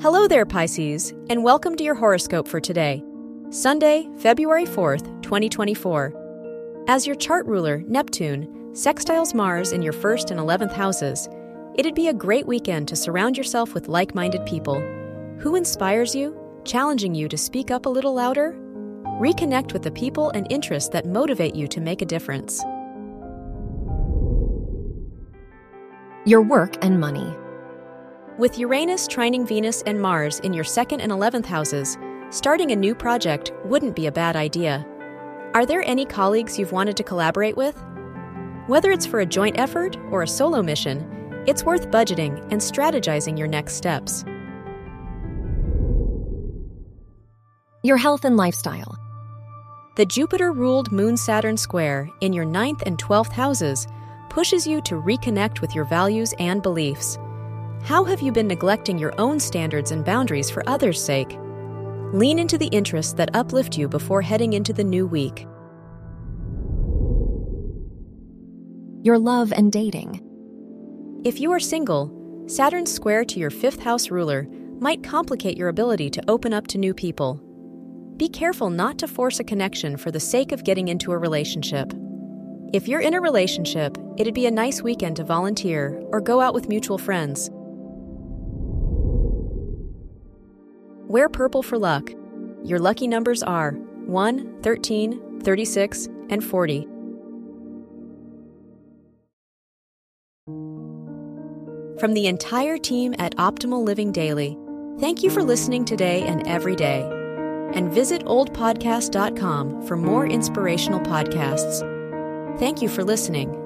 Hello there, Pisces, and welcome to your horoscope for today, Sunday, February 4th, 2024. As your chart ruler, Neptune, sextiles Mars in your first and 11th houses, it'd be a great weekend to surround yourself with like minded people. Who inspires you, challenging you to speak up a little louder? Reconnect with the people and interests that motivate you to make a difference. Your work and money. With Uranus trining Venus and Mars in your second and 11th houses, starting a new project wouldn't be a bad idea. Are there any colleagues you've wanted to collaborate with? Whether it's for a joint effort or a solo mission, it's worth budgeting and strategizing your next steps. Your health and lifestyle. The Jupiter ruled Moon Saturn square in your ninth and 12th houses pushes you to reconnect with your values and beliefs. How have you been neglecting your own standards and boundaries for others' sake? Lean into the interests that uplift you before heading into the new week. Your love and dating. If you are single, Saturn's square to your fifth house ruler might complicate your ability to open up to new people. Be careful not to force a connection for the sake of getting into a relationship. If you're in a relationship, it'd be a nice weekend to volunteer or go out with mutual friends. Wear purple for luck. Your lucky numbers are 1, 13, 36, and 40. From the entire team at Optimal Living Daily, thank you for listening today and every day. And visit oldpodcast.com for more inspirational podcasts. Thank you for listening.